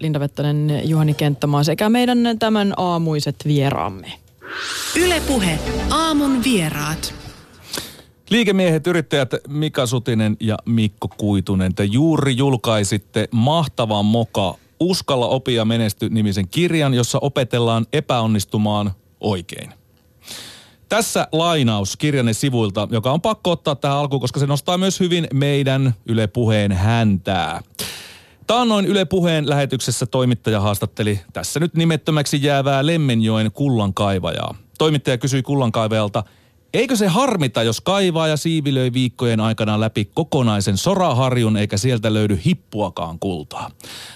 Linda Vettänen, Juhani Kenttämaa sekä meidän tämän aamuiset vieraamme. Ylepuhe aamun vieraat. Liikemiehet, yrittäjät Mika Sutinen ja Mikko Kuitunen, te juuri julkaisitte mahtavan moka Uskalla opia menesty nimisen kirjan, jossa opetellaan epäonnistumaan oikein. Tässä lainaus kirjanne sivuilta, joka on pakko ottaa tähän alkuun, koska se nostaa myös hyvin meidän Yle Puheen häntää. Taannoin Yle Puheen lähetyksessä toimittaja haastatteli tässä nyt nimettömäksi jäävää Lemmenjoen kullankaivajaa. Toimittaja kysyi kullankaivajalta, eikö se harmita, jos kaivaa ja siivilöi viikkojen aikana läpi kokonaisen soraharjun eikä sieltä löydy hippuakaan kultaa.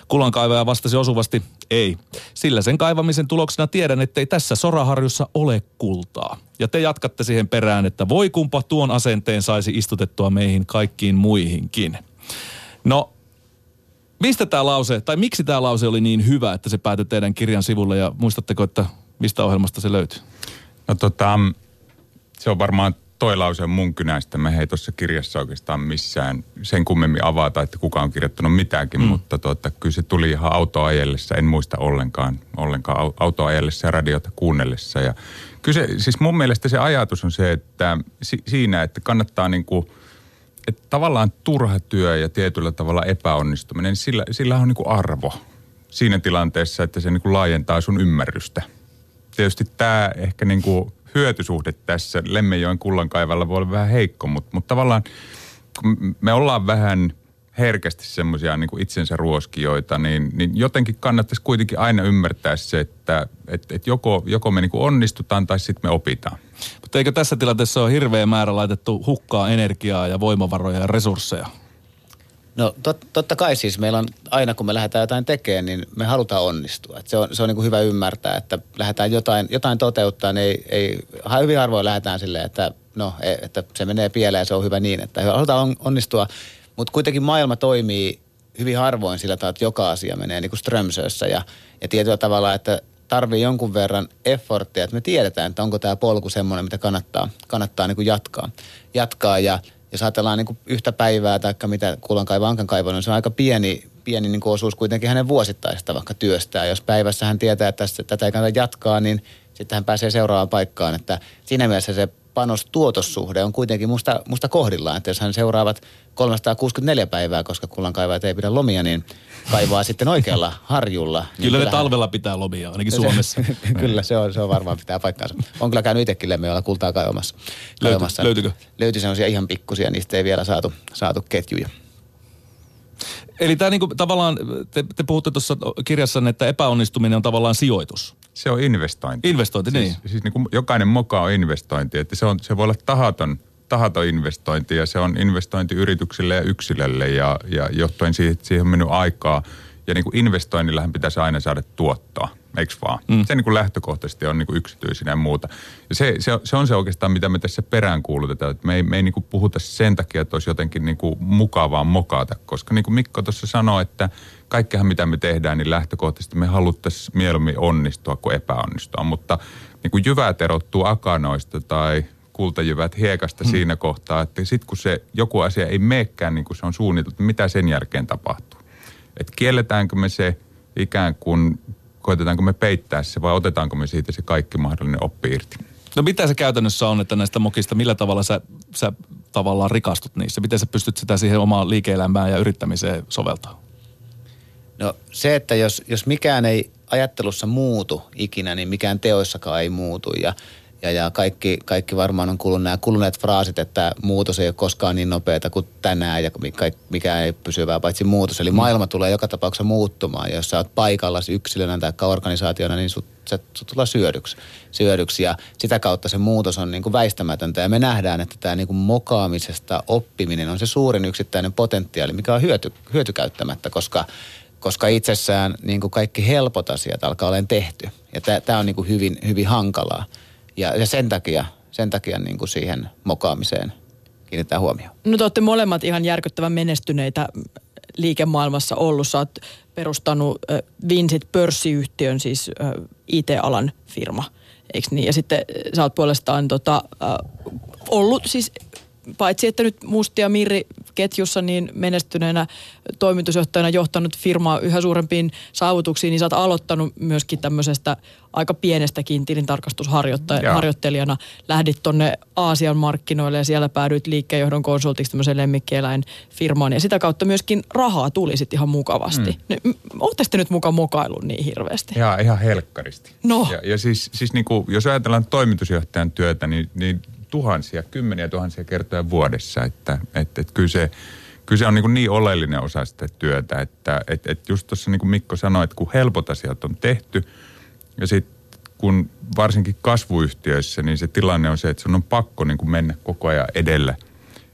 Kullankaivaja vastasi osuvasti, ei. Sillä sen kaivamisen tuloksena tiedän, ettei tässä soraharjussa ole kultaa. Ja te jatkatte siihen perään, että voi kumpa tuon asenteen saisi istutettua meihin kaikkiin muihinkin. No, Mistä tämä lause, tai miksi tämä lause oli niin hyvä, että se päätyi teidän kirjan sivulle ja muistatteko, että mistä ohjelmasta se löytyy? No tota, se on varmaan toi lause on mun kynästä. Me ei tuossa kirjassa oikeastaan missään sen kummemmin avata, että kuka on kirjoittanut mitäänkin, mm. mutta tuota, kyllä se tuli ihan autoajellessa, en muista ollenkaan, ollenkaan autoajellessa ja radiota kuunnellessa. Ja kyllä se, siis mun mielestä se ajatus on se, että si, siinä, että kannattaa niin kuin – että tavallaan turha työ ja tietyllä tavalla epäonnistuminen, niin sillä, sillä on niin kuin arvo siinä tilanteessa, että se niin kuin laajentaa sun ymmärrystä. Tietysti tämä ehkä niin kuin hyötysuhde tässä Lemmenjoen kullankaivalla voi olla vähän heikko, mutta, mutta tavallaan kun me ollaan vähän herkästi semmoisia niin kuin itsensä ruoskijoita, niin, niin jotenkin kannattaisi kuitenkin aina ymmärtää se, että et, et joko, joko me niin kuin onnistutaan tai sitten me opitaan. Mutta eikö tässä tilanteessa ole hirveä määrä laitettu hukkaa energiaa ja voimavaroja ja resursseja? No tot, totta kai siis meillä on aina kun me lähdetään jotain tekemään, niin me halutaan onnistua. Et se on, se on niin kuin hyvä ymmärtää, että lähdetään jotain, jotain toteuttaa, niin ei, ei, hyvin harvoin lähdetään silleen, että no, e, että se menee pieleen ja se on hyvä niin, että halutaan onnistua. Mutta kuitenkin maailma toimii hyvin harvoin sillä tavalla, että joka asia menee niin kuin strömsössä ja, ja tietyllä tavalla, että tarvii jonkun verran efforttia, että me tiedetään, että onko tämä polku semmoinen, mitä kannattaa, kannattaa niin kuin jatkaa. jatkaa. Ja jos ajatellaan niin kuin yhtä päivää tai mitä kullankaiva ankan kaivannut, niin se on aika pieni, pieni niin kuin osuus kuitenkin hänen vuosittaista vaikka työstään. Jos päivässä hän tietää, että tätä ei kannata jatkaa, niin sitten hän pääsee seuraavaan paikkaan. Että siinä mielessä se panos-tuotossuhde on kuitenkin musta, musta kohdillaan. Että jos hän seuraavat 364 päivää, koska kullankaivajat ei pidä lomia, niin kaivaa sitten oikealla harjulla. Niin kyllä ne talvella pitää lomia, ainakin Suomessa. kyllä, se on, se on varmaan pitää paikkaansa. On kyllä käynyt itsekin lemmeillä kultaa kaivamassa. kaivamassa. Löyty, löytyykö? Löytyi sellaisia ihan pikkusia, niistä ei vielä saatu, saatu ketjuja. Eli tämä niinku, tavallaan, te, te puhutte tuossa kirjassanne, että epäonnistuminen on tavallaan sijoitus. Se on investointi. Investointi, siis, niin. Siis niin kuin jokainen moka on investointi, että se, on, se voi olla tahaton, tahaton investointi ja se on investointi yrityksille ja yksilölle ja, ja johtuen että siihen on mennyt aikaa. Ja niin kuin investoinnillähän pitäisi aina saada tuottoa, eikö vaan? Mm. Se niin kuin lähtökohtaisesti on niin kuin yksityisinä ja muuta. Ja se, se, se on se oikeastaan, mitä me tässä perään kuulutetaan. Että me ei, me ei niin kuin puhuta sen takia, että olisi jotenkin niin kuin mukavaa mokata. Koska niin kuin Mikko tuossa sanoi, että kaikkehan mitä me tehdään, niin lähtökohtaisesti me haluttaisiin mieluummin onnistua kuin epäonnistua. Mutta niin kuin jyvät erottuu akanoista tai kultajyvät hiekasta hmm. siinä kohtaa, että sitten kun se joku asia ei meekään niin kuin se on suunniteltu, mitä sen jälkeen tapahtuu? Että kielletäänkö me se ikään kuin, koetetaanko me peittää se vai otetaanko me siitä se kaikki mahdollinen oppi irti? No mitä se käytännössä on, että näistä mokista, millä tavalla sä, sä tavallaan rikastut niissä? Miten sä pystyt sitä siihen omaan liike-elämään ja yrittämiseen soveltaa? No se, että jos, jos mikään ei ajattelussa muutu ikinä, niin mikään teoissakaan ei muutu. Ja, ja, ja kaikki, kaikki varmaan on kuullut nämä kuluneet fraasit, että muutos ei ole koskaan niin nopeata kuin tänään ja mikä ei pysyvää paitsi muutos. Eli mm. maailma tulee joka tapauksessa muuttumaan. Jos sä oot paikalla yksilönä tai organisaationa, niin sut, sä, sut tulee syödyksi, syödyksi. Ja sitä kautta se muutos on niin kuin väistämätöntä. Ja me nähdään, että tämä niin kuin mokaamisesta oppiminen on se suurin yksittäinen potentiaali, mikä on hyöty, hyötykäyttämättä, koska – koska itsessään niin kuin kaikki helpot asiat alkaa olemaan tehty. Ja tämä on niin kuin hyvin, hyvin hankalaa. Ja, ja sen takia, sen takia niin kuin siihen mokaamiseen kiinnittää huomioon. No te olette molemmat ihan järkyttävän menestyneitä liikemaailmassa ollut. Sä oot perustanut äh, Vinsit pörssiyhtiön, siis äh, IT-alan firma, eikö niin? Ja sitten sä oot puolestaan tota, äh, ollut siis paitsi että nyt Musti ja Mirri ketjussa niin menestyneenä toimitusjohtajana johtanut firmaa yhä suurempiin saavutuksiin, niin sä oot aloittanut myöskin tämmöisestä aika pienestäkin tilintarkastusharjoittelijana. Lähdit tonne Aasian markkinoille ja siellä päädyit liikkeenjohdon konsultiksi tämmöiseen lemmikkieläinfirmaan ja sitä kautta myöskin rahaa tuli sitten ihan mukavasti. Mm. Ootteko te nyt mukaan mokailun niin hirveästi? Ihan, ihan helkkaristi. No. Ja, ja siis, siis niin kuin, jos ajatellaan toimitusjohtajan työtä, niin, niin tuhansia, kymmeniä tuhansia kertoja vuodessa. Että et, et kyllä, se, kyllä se on niin, niin oleellinen osa sitä työtä, että et, et just tuossa niin kuin Mikko sanoi, että kun helpot asiat on tehty ja sitten kun varsinkin kasvuyhtiöissä, niin se tilanne on se, että sun on pakko niin kuin mennä koko ajan edellä,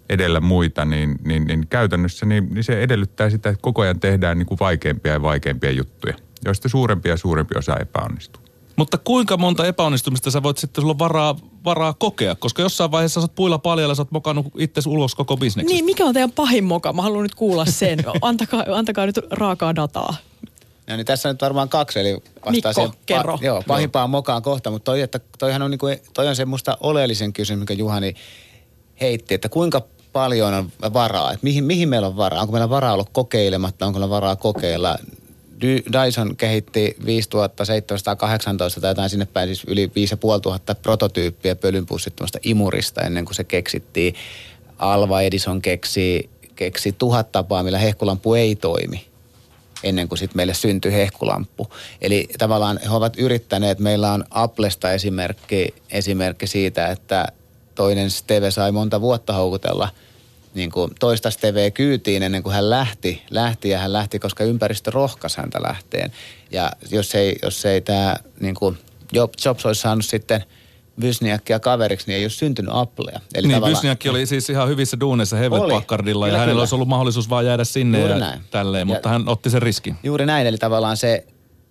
edellä muita, niin, niin, niin käytännössä niin, niin se edellyttää sitä, että koko ajan tehdään niin kuin vaikeampia ja vaikeampia juttuja, joista suurempi ja suurempi osa epäonnistuu. Mutta kuinka monta epäonnistumista sä voit sitten sulla varaa, varaa kokea? Koska jossain vaiheessa sä oot puilla paljalla, sä oot mokannut itse ulos koko bisneksestä. Niin, mikä on teidän pahin moka? Mä haluan nyt kuulla sen. Antakaa, antakaa nyt raakaa dataa. No niin tässä on nyt varmaan kaksi, eli vastaa Mikko, siihen kerro. joo, pahimpaan mokaan kohta, mutta toi, että toihan on, niinku, toi on se musta oleellisen kysymys, mikä Juhani heitti, että kuinka paljon on varaa, että mihin, mihin meillä on varaa, onko meillä varaa olla kokeilematta, onko meillä varaa kokeilla. Dy- Dyson kehitti 5718 tai jotain sinne päin, siis yli 5500 prototyyppiä pölynpussittomasta imurista ennen kuin se keksittiin. Alva Edison keksi, keksi tuhat tapaa, millä hehkulampu ei toimi ennen kuin sitten meille syntyi hehkulamppu. Eli tavallaan he ovat yrittäneet, meillä on Applesta esimerkki, esimerkki siitä, että toinen Steve sai monta vuotta houkutella niin kuin toista Steveä kyytiin ennen kuin hän lähti. Lähti ja hän lähti, koska ympäristö rohkasi häntä lähteen. Ja jos ei, jos ei tämä niin kuin Jobs olisi saanut sitten Wysniakia kaveriksi, niin ei olisi syntynyt Applea. Eli niin, Wysniakki oli siis ihan hyvissä duuneissa Hevet. Packardilla ja hänellä kyllä. olisi ollut mahdollisuus vaan jäädä sinne Juuri ja näin. tälleen, Ja- mutta hän otti sen riskin. Juuri näin, eli tavallaan se,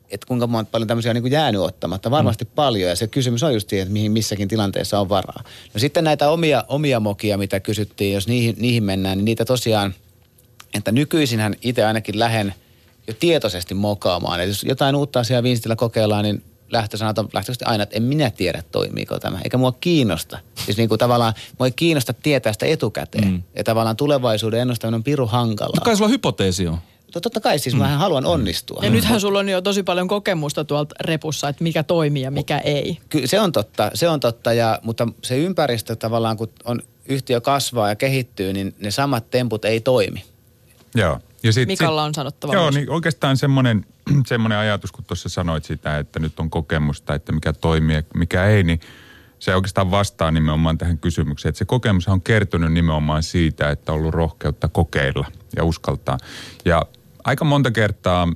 että kuinka monta paljon tämmöisiä on niin kuin jäänyt ottamatta. Varmasti mm. paljon, ja se kysymys on just siihen, että mihin missäkin tilanteessa on varaa. No sitten näitä omia, omia mokia, mitä kysyttiin, jos niihin, niihin mennään, niin niitä tosiaan, että nykyisinhän itse ainakin lähden jo tietoisesti mokaamaan. Eli jos jotain uutta asiaa viinstillä kokeillaan, niin lähtösanat on lähtökohtaisesti aina, että en minä tiedä, toimiiko tämä. Eikä mua kiinnosta. Siis niin kuin tavallaan, mua ei kiinnosta tietää sitä etukäteen. Mm. Ja tavallaan tulevaisuuden ennustaminen on piru hankalaa. Mutta kai sulla hypoteesi on. To- Totta kai siis, mä haluan onnistua. Ja nythän sulla on jo tosi paljon kokemusta tuolta repussa, että mikä toimii ja mikä ei. Kyllä se on totta, se on totta, ja, mutta se ympäristö tavallaan, kun on, yhtiö kasvaa ja kehittyy, niin ne samat temput ei toimi. Joo. Ja sit, Mikalla on sanottava Joo, myös. niin oikeastaan semmoinen, semmoinen ajatus, kun tuossa sanoit sitä, että nyt on kokemusta, että mikä toimii ja mikä ei, niin se oikeastaan vastaa nimenomaan tähän kysymykseen. Että se kokemus on kertynyt nimenomaan siitä, että on ollut rohkeutta kokeilla ja uskaltaa. Ja aika monta kertaa,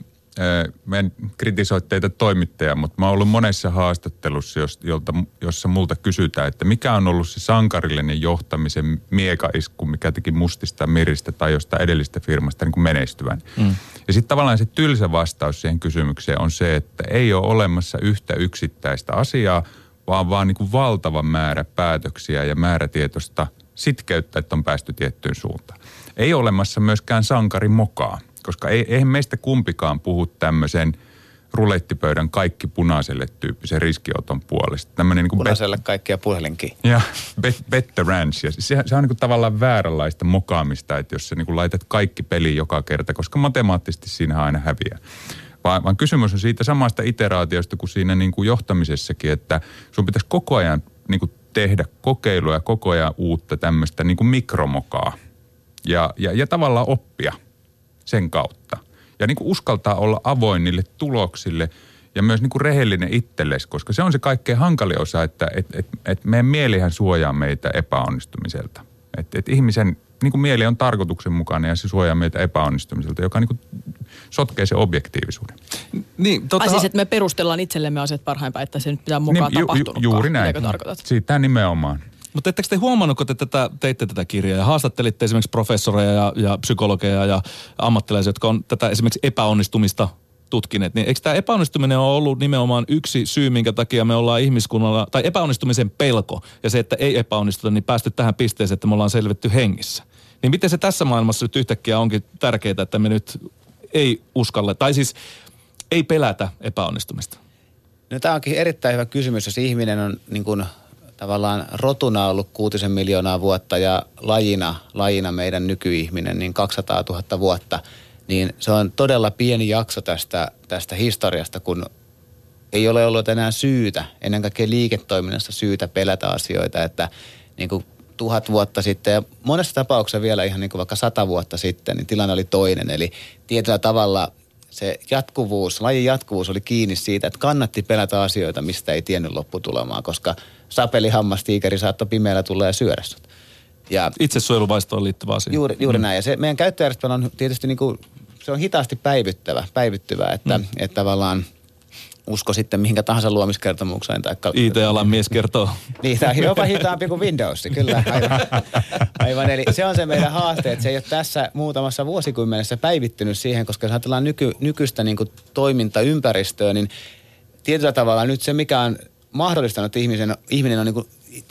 mä en kritisoi teitä toimittajia, mutta mä oon ollut monessa haastattelussa, jolta, jossa multa kysytään, että mikä on ollut se sankarillinen johtamisen miekaisku, mikä teki mustista miristä tai jostain edellistä firmasta niin kuin menestyvän. Mm. Ja sitten tavallaan se tylsä vastaus siihen kysymykseen on se, että ei ole olemassa yhtä yksittäistä asiaa, vaan vaan niin kuin valtava määrä päätöksiä ja määrätietoista sitkeyttä, että on päästy tiettyyn suuntaan. Ei ole olemassa myöskään sankari mokaa, koska ei, eihän meistä kumpikaan puhu tämmöisen rulettipöydän kaikki punaiselle tyyppisen riskioton puolesta. Tämmöinen niin kuin Punaiselle kaikkia puhelinkin. ja bet, bet the ranch. Ja se, se on niin kuin tavallaan vääränlaista mokaamista, että jos sä niin kuin laitat kaikki peliin joka kerta, koska matemaattisesti siinä aina häviää. Vaan, vaan kysymys on siitä samasta iteraatiosta kuin siinä niin kuin johtamisessakin, että sun pitäisi koko ajan niin kuin tehdä kokeiluja, koko ajan uutta tämmöistä niin kuin mikromokaa. Ja, ja, ja tavallaan oppia sen kautta. Ja niin kuin uskaltaa olla avoin niille tuloksille ja myös niin kuin rehellinen itsellesi, koska se on se kaikkein hankalin osa, että et, et, et meidän mielihän suojaa meitä epäonnistumiselta. Että et ihmisen niin kuin mieli on tarkoituksenmukainen ja se suojaa meitä epäonnistumiselta, joka niin kuin sotkee se objektiivisuuden. Niin, tota, Ai siis, että me perustellaan itsellemme asiat parhaimpaan, että se nyt pitää mukaan Niin, ju- ju- juuri näin. Tarkoitat? Siitä nimenomaan. Mutta ettekö te huomannut, kun te tätä, teitte tätä kirjaa ja haastattelitte esimerkiksi professoreja ja, ja psykologeja ja ammattilaisia, jotka on tätä esimerkiksi epäonnistumista tutkineet, niin eikö tämä epäonnistuminen ole ollut nimenomaan yksi syy, minkä takia me ollaan ihmiskunnalla, tai epäonnistumisen pelko ja se, että ei epäonnistuta, niin päästy tähän pisteeseen, että me ollaan selvitty hengissä. Niin miten se tässä maailmassa nyt yhtäkkiä onkin tärkeää, että me nyt ei uskalle, tai siis ei pelätä epäonnistumista? No tämä onkin erittäin hyvä kysymys, jos ihminen on niin kuin tavallaan rotuna ollut kuutisen miljoonaa vuotta ja lajina, lajina meidän nykyihminen niin 200 000 vuotta, niin se on todella pieni jakso tästä, tästä historiasta, kun ei ole ollut enää syytä, ennen kaikkea liiketoiminnassa syytä pelätä asioita, että niin kuin tuhat vuotta sitten ja monessa tapauksessa vielä ihan niin kuin vaikka sata vuotta sitten, niin tilanne oli toinen. Eli tietyllä tavalla se jatkuvuus, lajin jatkuvuus oli kiinni siitä, että kannatti pelätä asioita, mistä ei tiennyt lopputulemaa, koska sapeli hammastiikeri saattoi pimeällä tulla ja syödä sut. Ja Itsesuojeluvaistoon liittyvä asia. Juuri, juuri mm. näin. Ja se meidän käyttöjärjestelmä on tietysti niin kuin, se on hitaasti päivyttävä, päivittyvä, että, mm. että tavallaan – usko sitten mihinkä tahansa luomiskertomukseen. Tai... IT-alan mies kertoo. niin, tai jopa hitaampi kuin Windows, kyllä. Aivan. aivan. Eli se on se meidän haaste, että se ei ole tässä muutamassa vuosikymmenessä päivittynyt siihen, koska jos ajatellaan nyky, nykyistä niin kuin toimintaympäristöä, niin tietyllä tavalla nyt se, mikä on mahdollistanut ihmisen, ihminen on niin kuin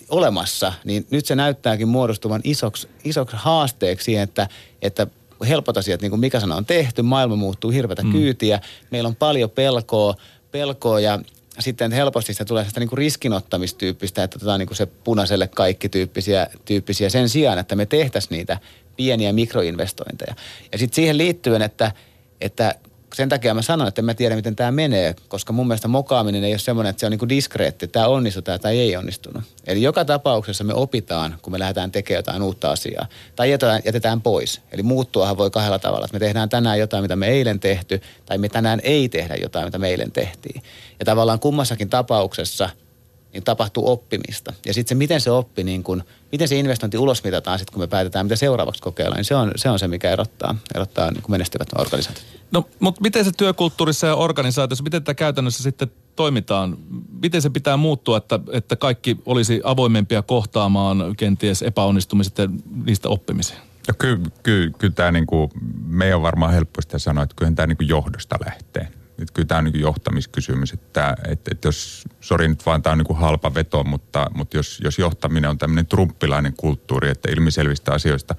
olemassa, niin nyt se näyttääkin muodostuvan isoksi, isoksi haasteeksi siihen, että, että helpot asiat, niin kuin mikä sana on tehty, maailma muuttuu hirveätä mm. kyytiä, meillä on paljon pelkoa, pelkoa ja sitten helposti sitä tulee sitä niin kuin riskinottamistyyppistä, että otetaan niin kuin se punaiselle kaikki tyyppisiä, tyyppisiä sen sijaan, että me tehtäisiin niitä pieniä mikroinvestointeja. Ja sitten siihen liittyen, että, että sen takia mä sanon, että en mä tiedä, miten tämä menee, koska mun mielestä mokaaminen ei ole semmoinen, että se on niin kuin diskreetti, tämä onnistuu tai ei onnistunut. Eli joka tapauksessa me opitaan, kun me lähdetään tekemään jotain uutta asiaa, tai jätetään, jätetään pois. Eli muuttuahan voi kahdella tavalla, että me tehdään tänään jotain, mitä me eilen tehty, tai me tänään ei tehdä jotain, mitä me eilen tehtiin. Ja tavallaan kummassakin tapauksessa – niin tapahtuu oppimista. Ja sitten se, miten se oppi, niin kun, miten se investointi ulos mitataan sitten, kun me päätetään, mitä seuraavaksi kokeilla, niin se on se, on se mikä erottaa, erottaa niin menestyvät organisaatiot. No, mutta miten se työkulttuurissa ja organisaatiossa, miten tätä käytännössä sitten toimitaan? Miten se pitää muuttua, että, että kaikki olisi avoimempia kohtaamaan kenties epäonnistumiset ja niistä oppimiseen? No kyllä ky, ky, tämä niinku, me on varmaan helppo sitä sanoa, että kyllähän tämä niinku johdosta lähtee. Että kyllä tämä on niin johtamiskysymys, että, että, että jos, sori nyt vaan tämä on niin halpa veto, mutta, mutta jos, jos johtaminen on tämmöinen trumppilainen kulttuuri, että ilmiselvistä asioista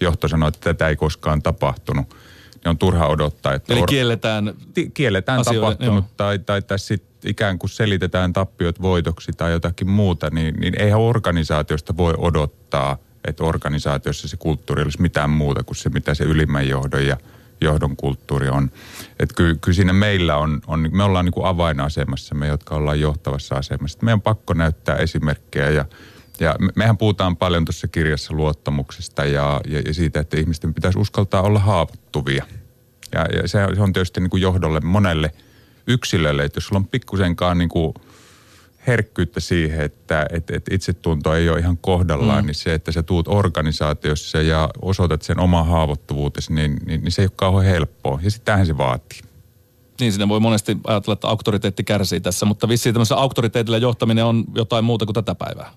johto sanoo, että tätä ei koskaan tapahtunut, niin on turha odottaa. Että Eli or- kielletään ti- Kielletään asioiden, tapahtunut joo. tai, tai tässä sitten ikään kuin selitetään tappiot voitoksi tai jotakin muuta, niin, niin eihän organisaatiosta voi odottaa, että organisaatiossa se kulttuuri olisi mitään muuta kuin se, mitä se ylimmän johdon ja – johdon kulttuuri on. Että kyllä, kyllä siinä meillä on, on me ollaan niin kuin avainasemassa, me jotka ollaan johtavassa asemassa. Meidän on pakko näyttää esimerkkejä ja, ja mehän puhutaan paljon tuossa kirjassa luottamuksesta ja, ja, ja siitä, että ihmisten pitäisi uskaltaa olla haavoittuvia. Ja, ja se on tietysti niin kuin johdolle monelle yksilölle, että jos sulla on pikkusenkaan niin kuin – herkkyyttä siihen, että, että, että itsetunto ei ole ihan kohdallaan, mm. niin se, että sä tuut organisaatiossa ja osoitat sen oman haavoittuvuutesi, niin, niin, niin se ei ole kauhean helppoa. Ja sitähän se vaatii. Niin, siinä voi monesti ajatella, että auktoriteetti kärsii tässä, mutta vissiin tämmöisellä auktoriteetilla johtaminen on jotain muuta kuin tätä päivää.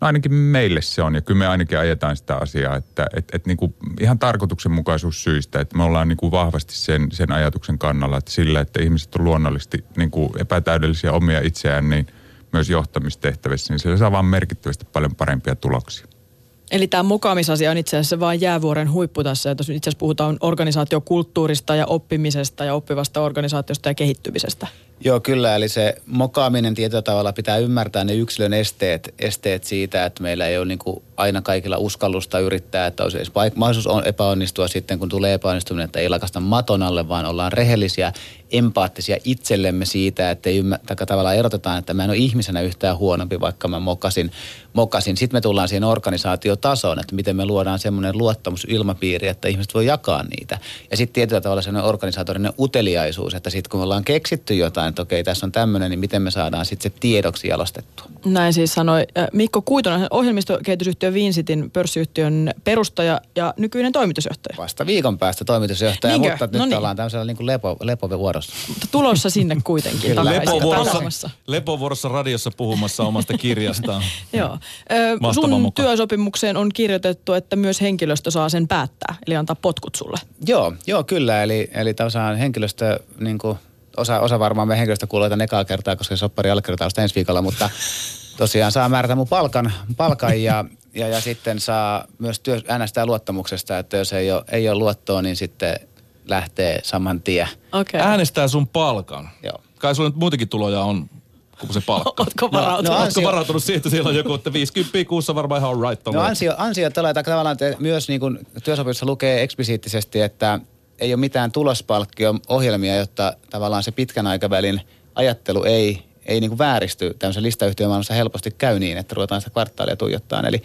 No ainakin meille se on, ja kyllä me ainakin ajetaan sitä asiaa, että et, et niin kuin ihan tarkoituksenmukaisuussyistä, että me ollaan niin kuin vahvasti sen, sen ajatuksen kannalla, että sillä, että ihmiset on luonnollisesti niin kuin epätäydellisiä omia itseään, niin – myös johtamistehtävissä, niin sillä saa vaan merkittävästi paljon parempia tuloksia. Eli tämä mukaamisasia on itse asiassa vain jäävuoren huippu tässä. Että itse asiassa puhutaan organisaatiokulttuurista ja oppimisesta ja oppivasta organisaatiosta ja kehittymisestä. Joo, kyllä. Eli se mokaaminen tietyllä tavalla pitää ymmärtää ne yksilön esteet, esteet siitä, että meillä ei ole niin kuin aina kaikilla uskallusta yrittää, että olisi edes mahdollisuus on epäonnistua sitten, kun tulee epäonnistuminen, että ei lakasta maton alle, vaan ollaan rehellisiä, empaattisia itsellemme siitä, että ei ymmär- tavallaan erotetaan, että mä en ole ihmisenä yhtään huonompi, vaikka mä mokasin. mokasin. Sitten me tullaan siihen organisaatiotasoon, että miten me luodaan semmoinen luottamusilmapiiri, että ihmiset voi jakaa niitä. Ja sitten tietyllä tavalla semmoinen organisatorinen uteliaisuus, että sitten kun me ollaan keksitty jotain, että okei, tässä on tämmöinen, niin miten me saadaan sitten se tiedoksi jalostettua. Näin siis sanoi Mikko Kuitonen, ohjelmistokehitysyhtiö Vinsitin pörssiyhtiön perustaja ja nykyinen toimitusjohtaja. Vasta viikon päästä toimitusjohtaja, Niinkö? mutta no nyt niin. ollaan tämmöisellä niin kuin lepo, lepovuorossa. Mutta tulossa sinne kuitenkin. lepovuorossa, lepovuorossa radiossa puhumassa omasta kirjastaan. Joo. Ö, sun muka. työsopimukseen on kirjoitettu, että myös henkilöstö saa sen päättää, eli antaa potkut sulle. Joo, joo kyllä. Eli, eli tosiaan henkilöstö niin kuin osa, osa varmaan meidän henkilöstä kuulee tämän ekaa kertaa, koska se soppari allekirjoitetaan ensi viikolla, mutta tosiaan saa määrätä mun palkan, palkan ja, ja, ja sitten saa myös työ, äänestää luottamuksesta, että jos ei ole, ei ole luottoa, niin sitten lähtee saman tien. Okay. Äänestää sun palkan? Joo. Kai sulla nyt muitakin tuloja on kuin se palkka. Ootko varautunut? no Oletko ansio- varautunut siihen, että siellä on joku, että 50 kuussa varmaan ihan right No ansio, ansio tällä tavalla, että myös niin kuin työsopimuksessa lukee eksplisiittisesti, että ei ole mitään tulospalkkio-ohjelmia, jotta tavallaan se pitkän aikavälin ajattelu ei, ei niin kuin vääristy. Tämmöisen listayhtiömaailmassa helposti käy niin, että ruvetaan sitä kvartaalia tuijottaa. Eli,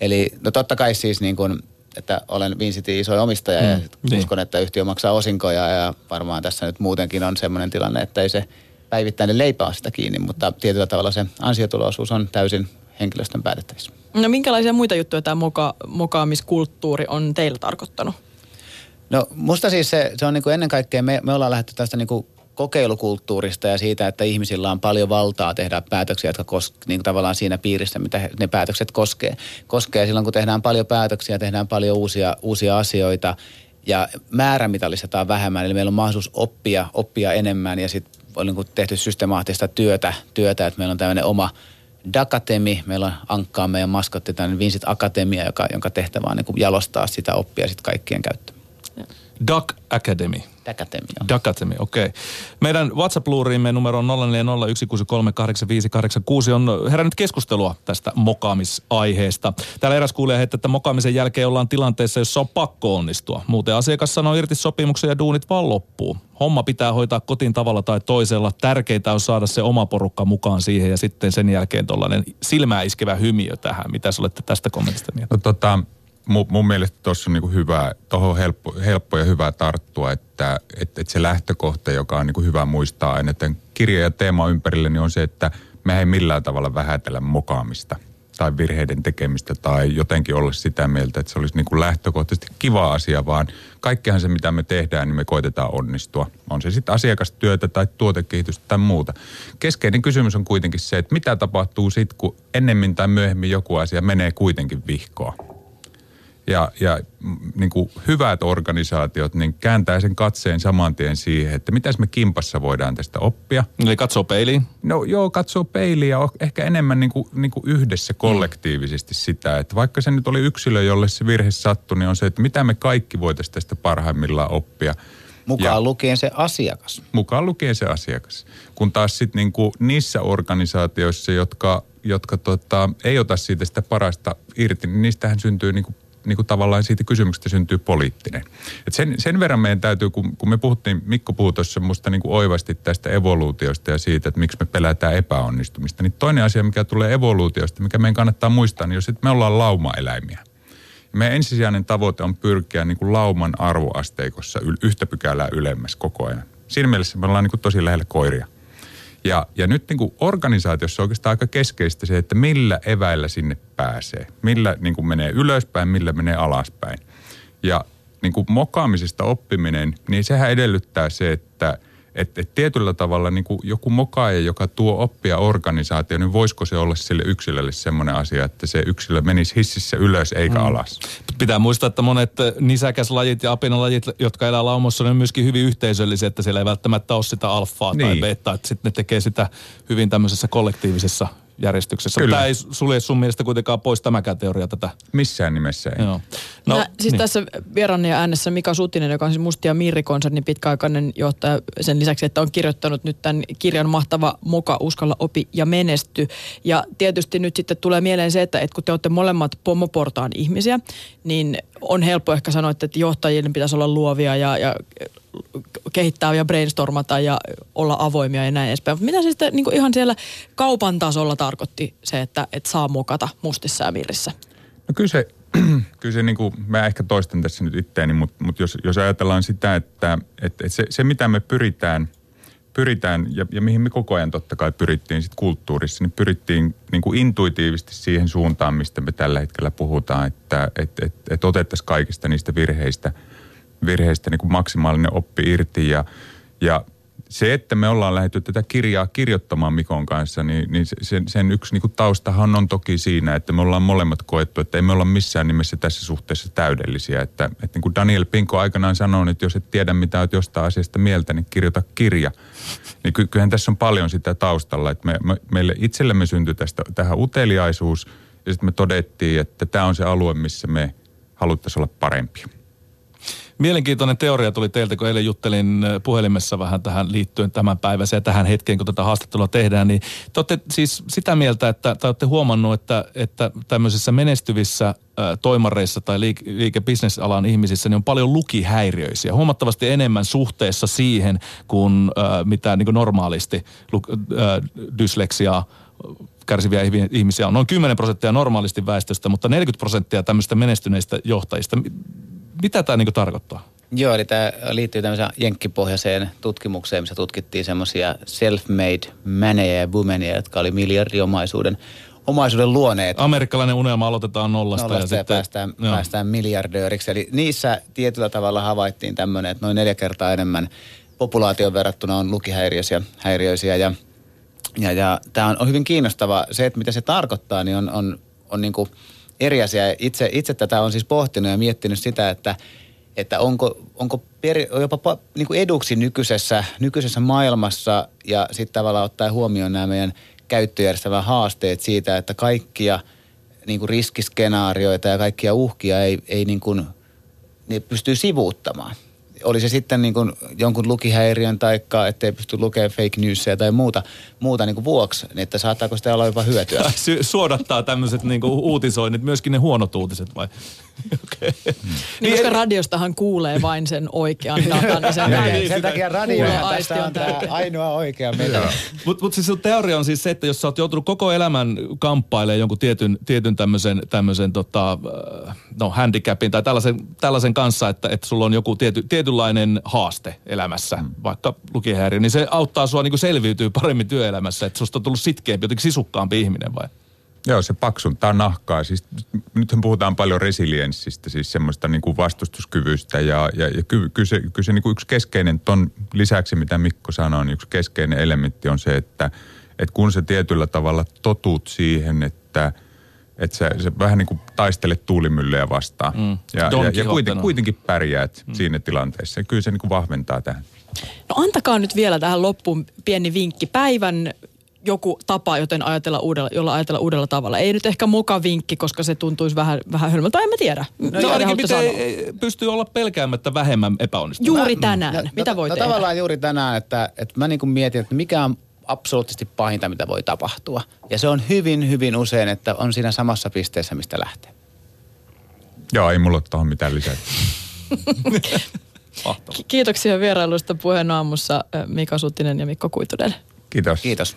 eli no totta kai siis niin kuin, että olen Vincitin iso omistaja ja Mm, sit niin. uskon, että yhtiö maksaa osinkoja ja varmaan tässä nyt muutenkin on sellainen tilanne, että ei se päivittäinen leipä ole sitä kiinni, mutta tietyllä tavalla se ansiotuloosuus on täysin henkilöstön päätettävissä. No minkälaisia muita juttuja tämä moka, mokaamiskulttuuri on teillä tarkoittanut? No musta siis se, se on niin kuin ennen kaikkea, me, me ollaan lähdetty tästä niin kuin kokeilukulttuurista ja siitä, että ihmisillä on paljon valtaa tehdä päätöksiä, jotka kos, niin kuin tavallaan siinä piirissä, mitä he, ne päätökset koskee. Koskee silloin, kun tehdään paljon päätöksiä, tehdään paljon uusia, uusia asioita ja määrämitallistetaan vähemmän. Eli meillä on mahdollisuus oppia, oppia enemmän ja sitten on niin kuin tehty systemaattista työtä, työtä, että meillä on tämmöinen oma Dakatemi, meillä on Ankkaa meidän maskotti, tämmöinen Vincent Akatemia, joka, jonka tehtävä on niin kuin jalostaa sitä oppia sitten kaikkien käyttöön. Duck Academy. Dakatemi, joo. Duck Academy, okei. Okay. Meidän WhatsApp-luuriimme numero on 0401638586 on herännyt keskustelua tästä mokaamisaiheesta. Täällä eräs kuulija heittää, että mokaamisen jälkeen ollaan tilanteessa, jossa on pakko onnistua. Muuten asiakas sanoo irti sopimuksen ja duunit vaan loppuu. Homma pitää hoitaa kotiin tavalla tai toisella. Tärkeintä on saada se oma porukka mukaan siihen ja sitten sen jälkeen tuollainen silmää iskevä hymiö tähän. Mitä olette tästä kommentista mieltä? No tota, mun, mun mielestä tuossa on niinku hyvä, tuohon helppo, helppo ja hyvä tarttua, että et, et se lähtökohta, joka on niinku hyvä muistaa aina, että kirja ja teema ympärille, niin on se, että me ei millään tavalla vähätellä mokaamista tai virheiden tekemistä tai jotenkin olla sitä mieltä, että se olisi niinku lähtökohtaisesti kiva asia, vaan kaikkehan se, mitä me tehdään, niin me koitetaan onnistua. On se sitten asiakastyötä tai tuotekehitystä tai muuta. Keskeinen kysymys on kuitenkin se, että mitä tapahtuu sitten, kun ennemmin tai myöhemmin joku asia menee kuitenkin vihkoon. Ja, ja mm, niin kuin hyvät organisaatiot niin kääntää sen katseen saman tien siihen, että mitäs me kimpassa voidaan tästä oppia. Eli katsoo peiliin. No joo, katsoo peiliä ja ehkä enemmän niin kuin, niin kuin yhdessä kollektiivisesti sitä, että vaikka se nyt oli yksilö, jolle se virhe sattui, niin on se, että mitä me kaikki voitaisiin tästä parhaimmillaan oppia. Mukaan Ja- lukien se asiakas. mukaan lukien se asiakas. Kun taas sitten niinku niissä organisaatioissa, jotka, jotka tota, ei ota siitä sitä parasta irti, niin niistähän syntyy niinku, niinku tavallaan siitä kysymyksestä syntyy poliittinen. Et sen, sen verran meidän täytyy, kun, kun me puhuttiin, Mikko puhui tuossa musta niinku oivasti tästä evoluutiosta ja siitä, että miksi me pelätään epäonnistumista, niin toinen asia, mikä tulee evoluutiosta, mikä meidän kannattaa muistaa, niin jos me ollaan laumaeläimiä. Meidän ensisijainen tavoite on pyrkiä niin kuin lauman arvoasteikossa yhtä pykälää ylemmäs koko ajan. Siinä mielessä me ollaan niin kuin tosi lähellä koiria. Ja, ja nyt niin kuin organisaatiossa on oikeastaan aika keskeistä se, että millä eväillä sinne pääsee. Millä niin kuin menee ylöspäin, millä menee alaspäin. Ja niin kuin mokaamisesta oppiminen, niin sehän edellyttää se, että et, et tietyllä tavalla niin kuin joku mokaaja, joka tuo oppia organisaatioon, niin voisiko se olla sille yksilölle semmoinen asia, että se yksilö menisi hississä ylös eikä mm. alas. Pitää muistaa, että monet eh, nisäkäslajit ja apinalajit, jotka elää laumossa, ne on myöskin hyvin yhteisöllisiä, että siellä ei välttämättä ole sitä alfaa tai Niin. betaa, että sitten ne tekee sitä hyvin tämmöisessä kollektiivisessa järjestyksessä. Kyllä. Tämä ei sulje sun mielestä kuitenkaan pois tämäkään teoria tätä. Missään nimessä ei. Joo. No, Nä, siis niin. tässä vieraani ja äänessä Mika Sutinen, joka on siis Mustia Mirri-konsernin pitkäaikainen johtaja sen lisäksi, että on kirjoittanut nyt tämän kirjan Mahtava moka, uskalla, opi ja menesty. Ja tietysti nyt sitten tulee mieleen se, että, että kun te olette molemmat pomoportaan ihmisiä, niin on helppo ehkä sanoa, että johtajien pitäisi olla luovia ja, ja kehittää ja brainstormata ja olla avoimia ja näin edespäin. Mutta mitä se sitten niin ihan siellä kaupan tasolla tarkoitti se, että, että saa mokata mustissa ja mirrissä? No kyllä se, kyllä se niin kuin, mä ehkä toistan tässä nyt itteeni, mutta, mutta jos, jos ajatellaan sitä, että, että, että se, se mitä me pyritään, pyritään ja, ja mihin me koko ajan totta kai pyrittiin sit kulttuurissa, niin pyrittiin niin kuin intuitiivisesti siihen suuntaan, mistä me tällä hetkellä puhutaan, että et, et, et otettaisiin kaikista niistä virheistä, virheistä niin kuin maksimaalinen oppi irti ja, ja se, että me ollaan lähdetty tätä kirjaa kirjoittamaan Mikon kanssa, niin, niin sen, sen yksi niin kuin taustahan on toki siinä, että me ollaan molemmat koettu, että ei me olla missään nimessä tässä suhteessa täydellisiä. Että, että niin kuin Daniel Pinko aikanaan sanoi, että jos et tiedä mitä olet jostain asiasta mieltä, niin kirjoita kirja. Niin ky- kyllähän tässä on paljon sitä taustalla, että me, me, meille itsellemme syntyi tästä, tähän uteliaisuus ja sitten me todettiin, että tämä on se alue, missä me haluttaisiin olla parempia. Mielenkiintoinen teoria tuli teiltä, kun eilen juttelin puhelimessa vähän tähän liittyen tämän päivässä ja tähän hetkeen, kun tätä haastattelua tehdään. Niin te olette siis sitä mieltä, että te olette huomannut, että, että tämmöisissä menestyvissä toimareissa tai liike, liikebisnesalan ihmisissä niin on paljon lukihäiriöisiä. Huomattavasti enemmän suhteessa siihen, kuin äh, mitä niin kuin normaalisti äh, dysleksiaa kärsiviä ihmisiä on. Noin 10 prosenttia normaalisti väestöstä, mutta 40 prosenttia tämmöistä menestyneistä johtajista. Mitä tämä niin tarkoittaa? Joo, eli tämä liittyy tämmöiseen jenkkipohjaiseen tutkimukseen, missä tutkittiin semmoisia self-made maneja ja womania, jotka oli miljardiomaisuuden omaisuuden luoneet. Amerikkalainen unelma aloitetaan nollasta, nollasta ja, ja sitten, päästään, päästään miljardööriksi. Eli niissä tietyllä tavalla havaittiin tämmöinen, että noin neljä kertaa enemmän populaation verrattuna on lukihäiriöisiä häiriöisiä ja, ja, ja tämä on, on hyvin kiinnostava. Se, että mitä se tarkoittaa, niin on, on, on niin kuin eri asia. Itse, itse tätä on siis pohtinut ja miettinyt sitä, että että onko, onko peri, jopa niin kuin eduksi nykyisessä, nykyisessä maailmassa ja sitten tavallaan ottaa huomioon nämä meidän käyttöjärjestelmän haasteet siitä, että kaikkia niin kuin riskiskenaarioita ja kaikkia uhkia ei, ei niin kuin, ne pystyy sivuuttamaan oli se sitten niin kuin jonkun lukihäiriön tai ettei pysty lukemaan fake newsia tai muuta, muuta niin kuin vuoksi, niin että saattaako sitä olla jopa hyötyä? Suodattaa tämmöiset niin kuin uutisoinnit, myöskin ne huonot uutiset vai? okay. niin, niin, koska radiostahan kuulee vain sen oikean datan, niin sen, takia, sen takia radio tästä on tämä ainoa oikea meillä. Mutta mut siis sun teoria on siis se, että jos sä oot joutunut koko elämän kamppailemaan jonkun tietyn, tietyn tämmöisen, tämmöisen tota, no handicapin tai tällaisen, tällaisen kanssa, että, että sulla on joku tiety, tietynlainen haaste elämässä, mm. vaikka lukihäiriö, niin se auttaa sua niin selviytyy paremmin työelämässä, että susta on tullut sitkeämpi, jotenkin sisukkaampi ihminen vai? Joo, se paksuntaa nahkaa. Siis, nythän puhutaan paljon resilienssistä, siis semmoista niin kuin vastustuskyvystä. Ja, ja, ja ky, ky, se, ky se niin kuin yksi keskeinen, ton lisäksi mitä Mikko sanoi, niin yksi keskeinen elementti on se, että, että kun se tietyllä tavalla totut siihen, että että sä, sä vähän niin kuin taistelet tuulimyllyjä vastaan. Mm. Ja, ja, ja kuitenkin, kuitenkin pärjäät mm. siinä tilanteessa. Ja kyllä se niin kuin vahventaa tähän. No antakaa nyt vielä tähän loppuun pieni vinkki. Päivän joku tapa, joten ajatella uudella, jolla ajatella uudella tavalla. Ei nyt ehkä muka vinkki, koska se tuntuisi vähän, vähän hölmöltä, en mä tiedä. No, no ainakin miten pystyy olla pelkäämättä vähemmän epäonnistunut. Juuri tänään. No, Mitä no, voi no, tehdä? Tavallaan juuri tänään, että, että mä niin kuin mietin, että mikä on absoluuttisesti pahinta, mitä voi tapahtua. Ja se on hyvin, hyvin usein, että on siinä samassa pisteessä, mistä lähtee. Joo, ei mulla ole tuohon mitään lisää. Kiitoksia vierailusta puheen aamussa Mika Sutinen ja Mikko Kuitunen. Kiitos. Kiitos.